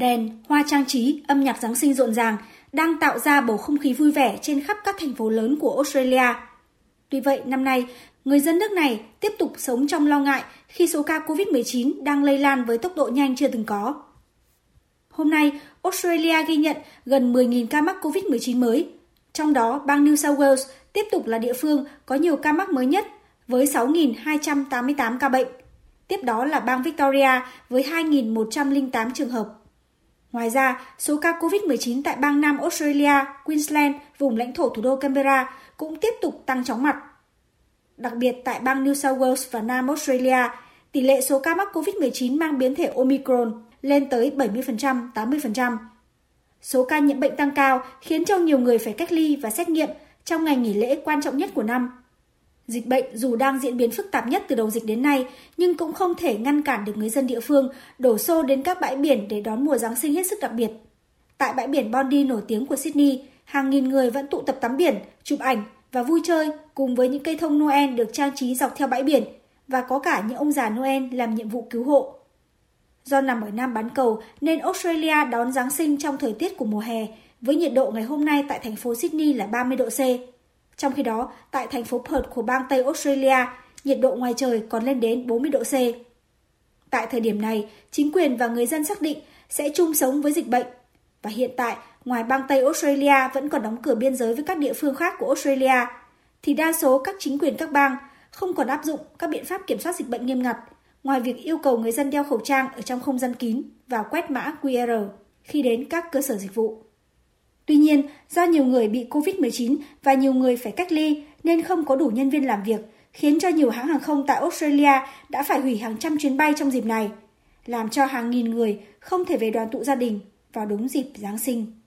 đèn, hoa trang trí, âm nhạc Giáng sinh rộn ràng đang tạo ra bầu không khí vui vẻ trên khắp các thành phố lớn của Australia. Tuy vậy, năm nay, người dân nước này tiếp tục sống trong lo ngại khi số ca COVID-19 đang lây lan với tốc độ nhanh chưa từng có. Hôm nay, Australia ghi nhận gần 10.000 ca mắc COVID-19 mới. Trong đó, bang New South Wales tiếp tục là địa phương có nhiều ca mắc mới nhất với 6.288 ca bệnh. Tiếp đó là bang Victoria với 2.108 trường hợp. Ngoài ra, số ca COVID-19 tại bang Nam Australia, Queensland, vùng lãnh thổ thủ đô Canberra cũng tiếp tục tăng chóng mặt. Đặc biệt tại bang New South Wales và Nam Australia, tỷ lệ số ca mắc COVID-19 mang biến thể Omicron lên tới 70%, 80%. Số ca nhiễm bệnh tăng cao khiến cho nhiều người phải cách ly và xét nghiệm trong ngày nghỉ lễ quan trọng nhất của năm. Dịch bệnh dù đang diễn biến phức tạp nhất từ đầu dịch đến nay, nhưng cũng không thể ngăn cản được người dân địa phương đổ xô đến các bãi biển để đón mùa Giáng sinh hết sức đặc biệt. Tại bãi biển Bondi nổi tiếng của Sydney, hàng nghìn người vẫn tụ tập tắm biển, chụp ảnh và vui chơi cùng với những cây thông Noel được trang trí dọc theo bãi biển và có cả những ông già Noel làm nhiệm vụ cứu hộ. Do nằm ở Nam bán cầu nên Australia đón Giáng sinh trong thời tiết của mùa hè với nhiệt độ ngày hôm nay tại thành phố Sydney là 30 độ C. Trong khi đó, tại thành phố Perth của bang Tây Australia, nhiệt độ ngoài trời còn lên đến 40 độ C. Tại thời điểm này, chính quyền và người dân xác định sẽ chung sống với dịch bệnh. Và hiện tại, ngoài bang Tây Australia vẫn còn đóng cửa biên giới với các địa phương khác của Australia, thì đa số các chính quyền các bang không còn áp dụng các biện pháp kiểm soát dịch bệnh nghiêm ngặt, ngoài việc yêu cầu người dân đeo khẩu trang ở trong không gian kín và quét mã QR khi đến các cơ sở dịch vụ. Tuy nhiên, do nhiều người bị COVID-19 và nhiều người phải cách ly nên không có đủ nhân viên làm việc, khiến cho nhiều hãng hàng không tại Australia đã phải hủy hàng trăm chuyến bay trong dịp này, làm cho hàng nghìn người không thể về đoàn tụ gia đình vào đúng dịp Giáng sinh.